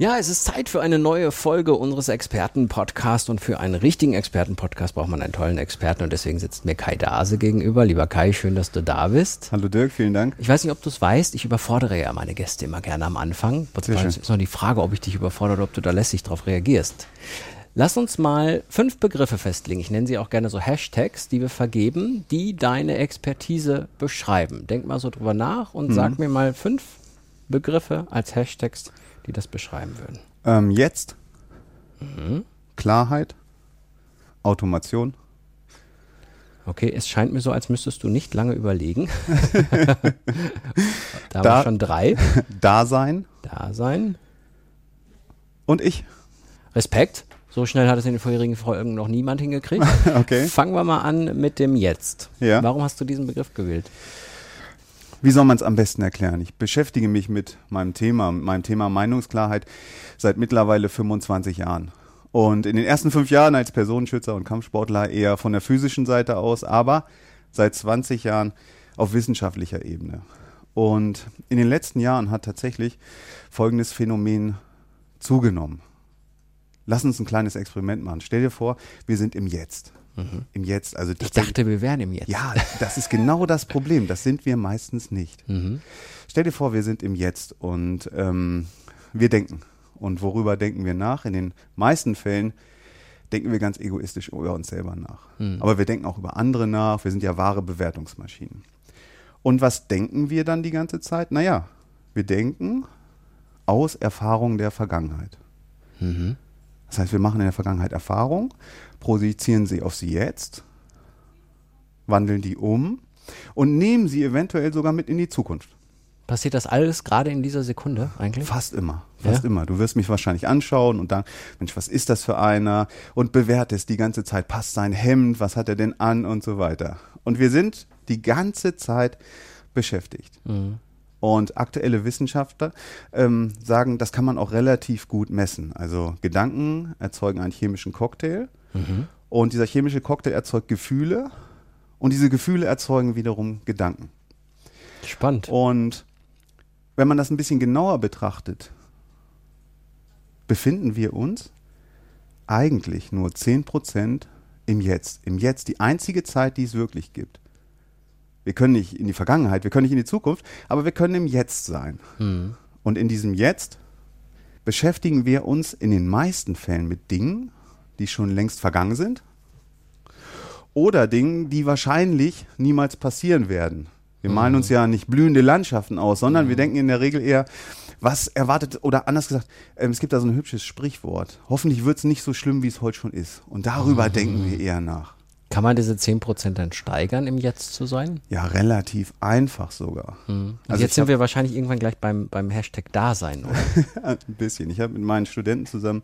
Ja, es ist Zeit für eine neue Folge unseres Expertenpodcasts und für einen richtigen Expertenpodcast braucht man einen tollen Experten und deswegen sitzt mir Kai Dase gegenüber. Lieber Kai, schön, dass du da bist. Hallo Dirk, vielen Dank. Ich weiß nicht, ob du es weißt, ich überfordere ja meine Gäste immer gerne am Anfang. Schön. ist noch die Frage, ob ich dich überfordere oder ob du da lässig drauf reagierst. Lass uns mal fünf Begriffe festlegen. Ich nenne sie auch gerne so Hashtags, die wir vergeben, die deine Expertise beschreiben. Denk mal so drüber nach und Mhm. sag mir mal fünf Begriffe als Hashtags, die das beschreiben würden. Ähm, jetzt Mhm. Klarheit, Automation, Okay, es scheint mir so, als müsstest du nicht lange überlegen. da haben Da- wir schon drei. Dasein Da sein. und ich. Respekt. So schnell hat es in den vorherigen Folgen noch niemand hingekriegt. Okay. Fangen wir mal an mit dem Jetzt. Ja. Warum hast du diesen Begriff gewählt? Wie soll man es am besten erklären? Ich beschäftige mich mit meinem Thema, mit meinem Thema Meinungsklarheit seit mittlerweile 25 Jahren. Und in den ersten fünf Jahren als Personenschützer und Kampfsportler eher von der physischen Seite aus, aber seit 20 Jahren auf wissenschaftlicher Ebene. Und in den letzten Jahren hat tatsächlich folgendes Phänomen zugenommen. Lass uns ein kleines Experiment machen. Stell dir vor, wir sind im Jetzt. Im Jetzt. Also Ich dachte, wir wären im Jetzt. ja, das ist genau das Problem. Das sind wir meistens nicht. Mhm. Stell dir vor, wir sind im Jetzt und ähm, wir denken. Und worüber denken wir nach? In den meisten Fällen denken wir ganz egoistisch über uns selber nach. Aber wir denken auch über andere nach. Wir sind ja wahre Bewertungsmaschinen. Und was denken wir dann die ganze Zeit? Naja, wir denken aus Erfahrungen der Vergangenheit. Mhm. Das heißt, wir machen in der Vergangenheit Erfahrungen, projizieren sie auf sie jetzt, wandeln die um und nehmen sie eventuell sogar mit in die Zukunft. Passiert das alles gerade in dieser Sekunde eigentlich? Fast immer, fast Ja? immer. Du wirst mich wahrscheinlich anschauen und dann, Mensch, was ist das für einer? Und bewertest die ganze Zeit, passt sein Hemd, was hat er denn an und so weiter. Und wir sind die ganze Zeit beschäftigt. Mhm. Und aktuelle Wissenschaftler ähm, sagen, das kann man auch relativ gut messen. Also Gedanken erzeugen einen chemischen Cocktail Mhm. und dieser chemische Cocktail erzeugt Gefühle und diese Gefühle erzeugen wiederum Gedanken. Spannend. Und wenn man das ein bisschen genauer betrachtet, befinden wir uns eigentlich nur 10% im Jetzt. Im Jetzt, die einzige Zeit, die es wirklich gibt. Wir können nicht in die Vergangenheit, wir können nicht in die Zukunft, aber wir können im Jetzt sein. Mhm. Und in diesem Jetzt beschäftigen wir uns in den meisten Fällen mit Dingen, die schon längst vergangen sind oder Dingen, die wahrscheinlich niemals passieren werden. Wir malen uns ja nicht blühende Landschaften aus, sondern wir denken in der Regel eher, was erwartet, oder anders gesagt, ähm, es gibt da so ein hübsches Sprichwort. Hoffentlich wird es nicht so schlimm, wie es heute schon ist. Und darüber denken wir eher nach. Kann man diese 10% dann steigern, im Jetzt zu sein? Ja, relativ einfach sogar. Und Also jetzt sind wir wahrscheinlich irgendwann gleich beim, beim Hashtag Dasein, oder? Ein bisschen. Ich habe mit meinen Studenten zusammen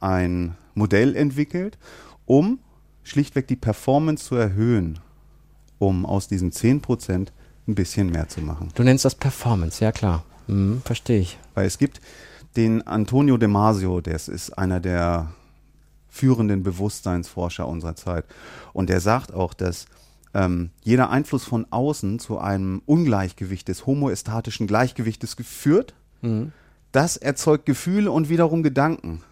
ein Modell entwickelt, um schlichtweg die Performance zu erhöhen, um aus diesen 10% ein bisschen mehr zu machen. Du nennst das Performance, ja klar. Mhm, verstehe ich. Weil es gibt den Antonio De Masio, der ist einer der führenden Bewusstseinsforscher unserer Zeit. Und der sagt auch, dass ähm, jeder Einfluss von außen zu einem Ungleichgewicht des homoestatischen Gleichgewichtes geführt. Mhm. Das erzeugt Gefühle und wiederum Gedanken.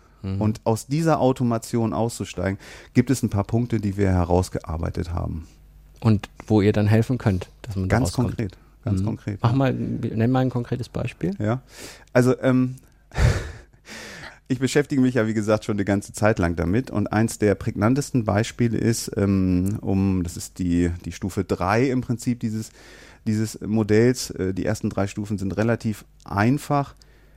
Und aus dieser Automation auszusteigen, gibt es ein paar Punkte, die wir herausgearbeitet haben. Und wo ihr dann helfen könnt, dass man Ganz konkret. Ganz Mhm. konkret. Mach mal, nenn mal ein konkretes Beispiel. Ja, also ähm, ich beschäftige mich ja, wie gesagt, schon eine ganze Zeit lang damit. Und eins der prägnantesten Beispiele ist, ähm, um, das ist die, die Stufe 3 im Prinzip dieses, dieses Modells. Äh, die ersten drei Stufen sind relativ einfach.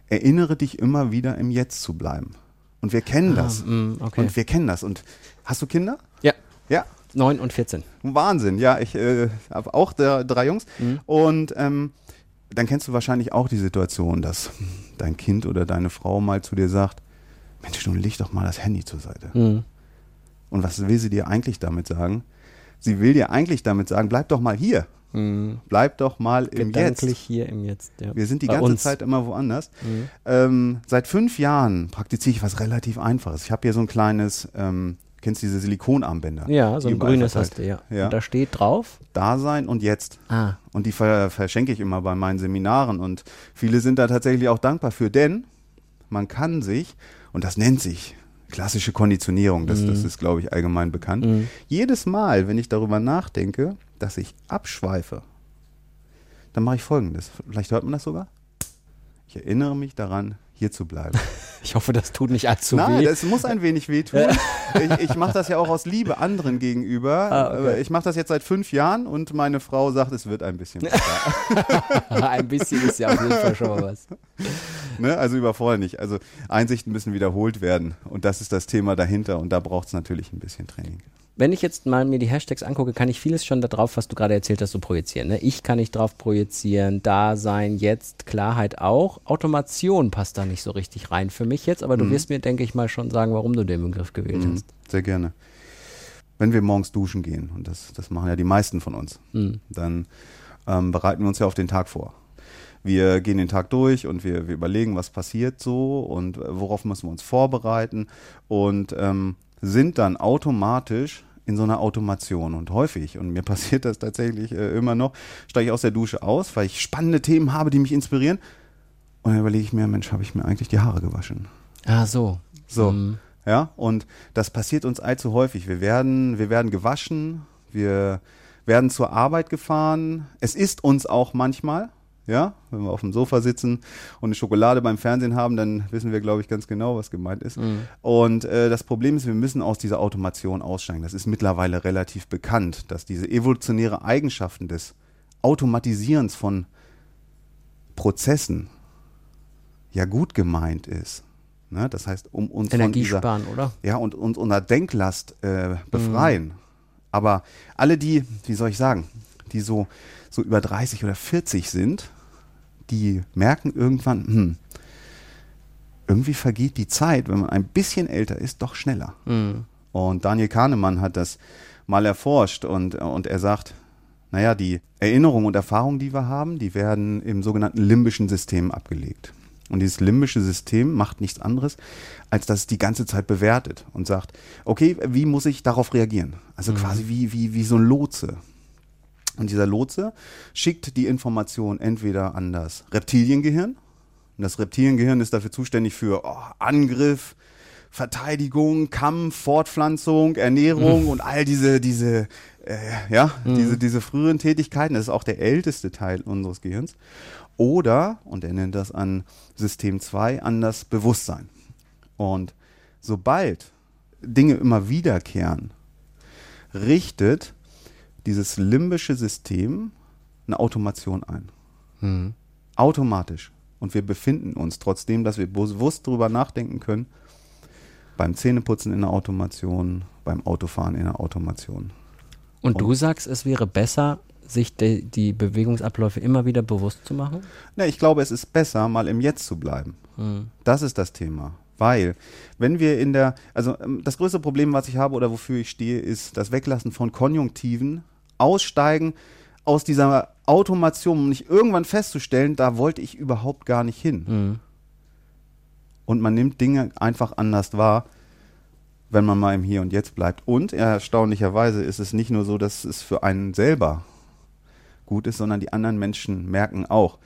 Erinnere dich immer wieder im Jetzt zu bleiben. Und wir kennen das. Ah, mm, okay. Und wir kennen das. Und hast du Kinder? Ja, Ja, 9 und 14. Wahnsinn, ja, ich äh, habe auch drei Jungs. Mhm. Und ähm, dann kennst du wahrscheinlich auch die Situation, dass dein Kind oder deine Frau mal zu dir sagt, Mensch, nun leg doch mal das Handy zur Seite. Mhm. Und was will sie dir eigentlich damit sagen? Sie will dir eigentlich damit sagen, bleib doch mal hier. Mhm. Bleib doch mal im Gedanklich Jetzt. hier im Jetzt. Ja. Wir sind die Bei ganze uns. Zeit immer woanders. Mhm. Ähm, seit fünf Jahren praktiziere ich was relativ Einfaches. Ich habe hier so ein kleines, ähm, kennst du diese Silikonarmbänder? Ja, so ein grünes hast du, ja. Ja. Und da steht drauf. Dasein und jetzt. Ah. Und die ver verschenke ich immer bei meinen Seminaren. Und viele sind da tatsächlich auch dankbar für, denn man kann sich, und das nennt sich klassische Konditionierung, das, das ist, glaube ich, allgemein bekannt, Mhm. jedes Mal, wenn ich darüber nachdenke, dass ich abschweife, dann mache ich folgendes. Vielleicht hört man das sogar. Ich erinnere mich daran, hier zu bleiben. Ich hoffe, das tut nicht allzu Nein, weh. das muss ein wenig wehtun. ich ich mache das ja auch aus Liebe anderen gegenüber. Ah, okay. Ich mache das jetzt seit fünf Jahren und meine Frau sagt, es wird ein bisschen besser. ein bisschen ist ja auf jeden Fall schon mal was. ne? Also überfordern nicht. Also Einsichten müssen wiederholt werden. Und das ist das Thema dahinter. Und da braucht es natürlich ein bisschen Training. Wenn ich jetzt mal mir die Hashtags angucke, kann ich vieles schon darauf, was du gerade erzählt hast, so projizieren. Ne? Ich kann nicht drauf projizieren, Dasein, jetzt, Klarheit auch. Automation passt da nicht so richtig rein für mich jetzt, aber du wirst mir, denke ich mal, schon sagen, warum du den Begriff gewählt Mhm, hast. Sehr gerne. Wenn wir morgens duschen gehen, und das, das machen ja die meisten von uns, Mhm. dann ähm, bereiten wir uns ja auf den Tag vor. Wir gehen den Tag durch und wir, wir überlegen, was passiert so und worauf müssen wir uns vorbereiten und ähm, sind dann automatisch in so einer Automation und häufig, und mir passiert das tatsächlich äh, immer noch, steige ich aus der Dusche aus, weil ich spannende Themen habe, die mich inspirieren und dann überlege ich mir, Mensch, habe ich mir eigentlich die Haare gewaschen? Ah, so. So. Mhm. Ja, und das passiert uns allzu häufig. Wir werden, wir werden gewaschen, wir werden zur Arbeit gefahren. Es ist uns auch manchmal, ja, wenn wir auf dem Sofa sitzen und eine Schokolade beim Fernsehen haben, dann wissen wir, glaube ich, ganz genau, was gemeint ist. Und äh, das Problem ist, wir müssen aus dieser Automation aussteigen. Das ist mittlerweile relativ bekannt, dass diese evolutionäre Eigenschaften des Automatisierens von Prozessen ja gut gemeint ist. Ne? Das heißt, um uns von Energie dieser, sparen, oder? ja, und uns unserer Denklast äh, befreien. Aber alle die, wie soll ich sagen, die so, so über 30 oder 40 sind, die merken irgendwann, hm, irgendwie vergeht die Zeit, wenn man ein bisschen älter ist, doch schneller. Mhm. Und Daniel Kahnemann hat das mal erforscht und, und er sagt, naja, die Erinnerungen und Erfahrungen, die wir haben, die werden im sogenannten limbischen System abgelegt. Und dieses limbische System macht nichts anderes, als dass es die ganze Zeit bewertet und sagt, okay, wie muss ich darauf reagieren? Also quasi wie, wie, wie so ein Lotse. Und dieser Lotse schickt die Information entweder an das Reptiliengehirn. Und das Reptiliengehirn ist dafür zuständig für oh, Angriff, Verteidigung, Kampf, Fortpflanzung, Ernährung und all diese, diese, äh, ja, diese, diese früheren Tätigkeiten. Das ist auch der älteste Teil unseres Gehirns. Oder, und er nennt das an System 2, an das Bewusstsein. Und sobald Dinge immer wiederkehren, richtet dieses limbische System eine Automation ein. Mhm. Automatisch. Und wir befinden uns, trotzdem, dass wir bewusst darüber nachdenken können, beim Zähneputzen in der Automation, beim Autofahren in der Automation. Und du sagst, es wäre besser, sich de, die Bewegungsabläufe immer wieder bewusst zu machen? Na, ich glaube, es ist besser, mal im Jetzt zu bleiben. Mhm. Das ist das Thema. Weil, wenn wir in der, also ähm, das größte Problem, was ich habe oder wofür ich stehe, ist das Weglassen von Konjunktiven, Aussteigen aus dieser Automation, um nicht irgendwann festzustellen, da wollte ich überhaupt gar nicht hin. Mhm. Und man nimmt Dinge einfach anders wahr, wenn man mal im Hier und Jetzt bleibt. Und erstaunlicherweise ist es nicht nur so, dass es für einen selber gut ist, sondern die anderen Menschen merken auch,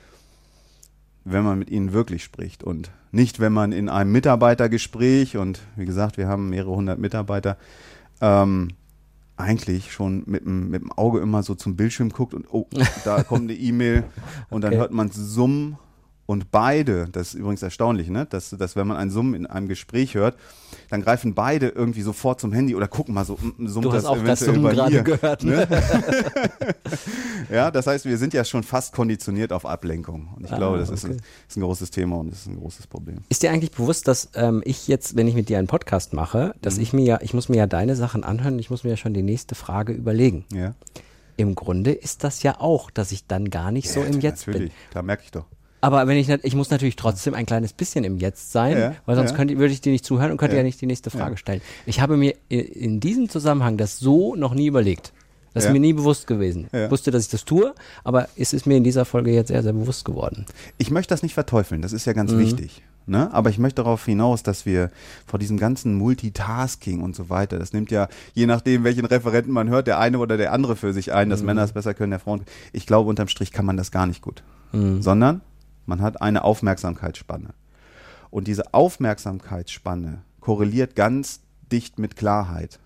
wenn man mit ihnen wirklich spricht und nicht, wenn man in einem Mitarbeitergespräch und wie gesagt, wir haben mehrere hundert Mitarbeiter, ähm, eigentlich schon mit dem, mit dem Auge immer so zum Bildschirm guckt und oh, da kommt eine E-Mail und dann Okay. hört man Summen und beide, das ist übrigens erstaunlich, ne? dass, dass wenn man ein Summen in einem Gespräch hört, dann greifen beide irgendwie sofort zum Handy oder gucken mal so, mm, summt Du hast das auch das Summen gerade gehört, ne? Ja, das heißt, wir sind ja schon fast konditioniert auf Ablenkung. Und ich Ah, glaube, das ist, okay. ein, ist ein großes Thema und das ist ein großes Problem. Ist dir eigentlich bewusst, dass ähm, ich jetzt, wenn ich mit dir einen Podcast mache, dass Mhm. ich mir ja, ich muss mir ja deine Sachen anhören, ich muss mir ja schon die nächste Frage überlegen. Ja, Im Grunde ist das ja auch, dass ich dann gar nicht so Ja, im Jetzt natürlich. bin. Klar, merke ich doch. Aber wenn ich ich muss natürlich trotzdem ein kleines bisschen im Jetzt sein, Ja, weil sonst ja. könnte, würde ich dir nicht zuhören und könnte ja, Ja. nicht die nächste Frage stellen. Ich habe mir in diesem Zusammenhang das so noch nie überlegt. Das ist mir nie bewusst gewesen. Ich wusste, dass ich das tue, aber es ist mir in dieser Folge jetzt sehr, sehr bewusst geworden. Ich möchte das nicht verteufeln, das ist ja ganz Mhm. wichtig. Ne? Aber ich möchte darauf hinaus, dass wir vor diesem ganzen Multitasking und so weiter, das nimmt ja, je nachdem, welchen Referenten man hört, der eine oder der andere für sich ein, dass Mhm. Männer es besser können, der Frauen. Ich glaube, unterm Strich kann man das gar nicht gut. Mhm. Sondern man hat eine Aufmerksamkeitsspanne. Und diese Aufmerksamkeitsspanne korreliert ganz dicht mit Klarheit.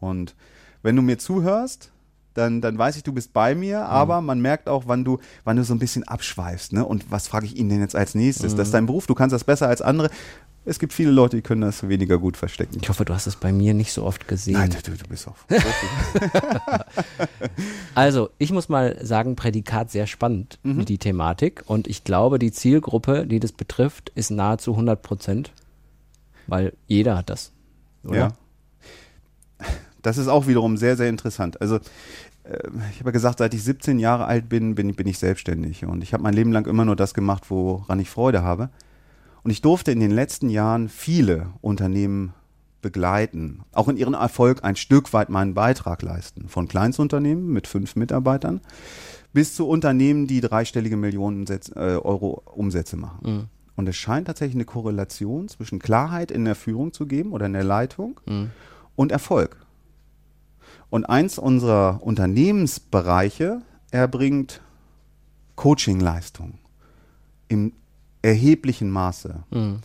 Und wenn du mir zuhörst, dann, dann weiß ich, du bist bei mir, aber man merkt auch, wann du, wann du so ein bisschen abschweifst, ne? Und was frage ich ihn denn jetzt als nächstes? Das ist dein Beruf, du kannst das besser als andere. Es gibt viele Leute, die können das weniger gut verstecken. Ich hoffe, du hast es bei mir nicht so oft gesehen. Nein, du, du bist auch. Also, ich muss mal sagen, Prädikat sehr spannend, Mhm. die Thematik. Und ich glaube, die Zielgruppe, die das betrifft, ist nahezu 100 Prozent. Weil jeder hat das. Oder? Ja. Das ist auch wiederum sehr, sehr interessant. Also, äh, ich habe ja gesagt, seit ich 17 Jahre alt bin, bin, bin ich selbstständig. Und ich habe mein Leben lang immer nur das gemacht, woran ich Freude habe. Und ich durfte in den letzten Jahren viele Unternehmen begleiten, auch in ihren Erfolg ein Stück weit meinen Beitrag leisten. Von Kleinstunternehmen mit fünf Mitarbeitern bis zu Unternehmen, die dreistellige Millionen äh, Euro Umsätze machen. Mhm. Und es scheint tatsächlich eine Korrelation zwischen Klarheit in der Führung zu geben oder in der Leitung Mhm. und Erfolg. Und eins unserer Unternehmensbereiche erbringt Coachingleistung im erheblichen Maße. Mhm.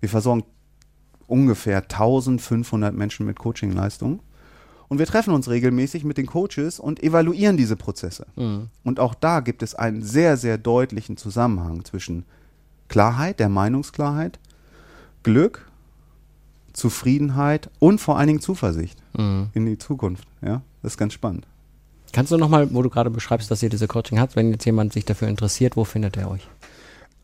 Wir versorgen ungefähr 1500 Menschen mit Coachingleistung. Und wir treffen uns regelmäßig mit den Coaches und evaluieren diese Prozesse. Mhm. Und auch da gibt es einen sehr, sehr deutlichen Zusammenhang zwischen Klarheit, der Meinungsklarheit, Glück, Zufriedenheit und vor allen Dingen Zuversicht Mhm. in die Zukunft. Ja, das ist ganz spannend. Kannst du nochmal, wo du gerade beschreibst, dass ihr diese Coaching habt, wenn jetzt jemand sich dafür interessiert, wo findet er euch?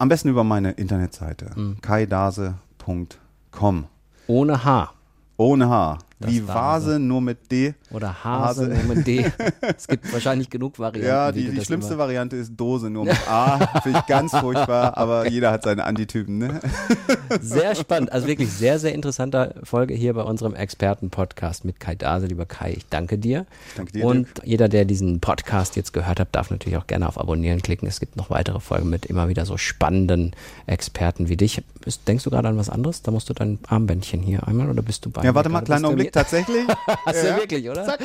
Am besten über meine Internetseite Mhm. kaidase.com. Ohne H. Ohne H. Das Wie. Vase, nur mit D. Oder Hase, Hase. nur mit D. es gibt wahrscheinlich genug Varianten. Ja, die, die schlimmste immer- Variante ist Dose, nur mit A. Finde ich ganz furchtbar, aber jeder hat seine Antitypen. Ne? Sehr spannend. Also wirklich sehr, sehr interessanter Folge hier bei unserem Experten-Podcast mit Kai Dase. Lieber Kai, ich danke dir. Danke dir, Und jeder, der diesen Podcast jetzt gehört hat, darf natürlich auch gerne auf Abonnieren klicken. Es gibt noch weitere Folgen mit immer wieder so spannenden Experten wie dich. Bist, denkst du gerade an was anderes? Da musst du dein Armbändchen hier einmal oder bist du bei Ja, warte mal, du Augenblick, tatsächlich. Hast du Ja. wirklich, oder? Zack.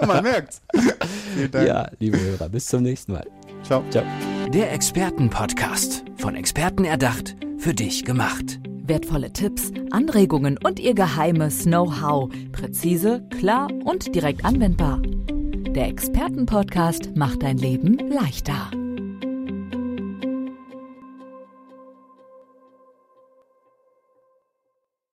Man merkt's. Vielen Dank. Ja, liebe Hörer, bis zum nächsten Mal. Ciao. Ciao. Der Expertenpodcast. Von Experten erdacht, für dich gemacht. Wertvolle Tipps, Anregungen und ihr geheimes Know-how. Präzise, klar und direkt anwendbar. Der Expertenpodcast macht dein Leben leichter.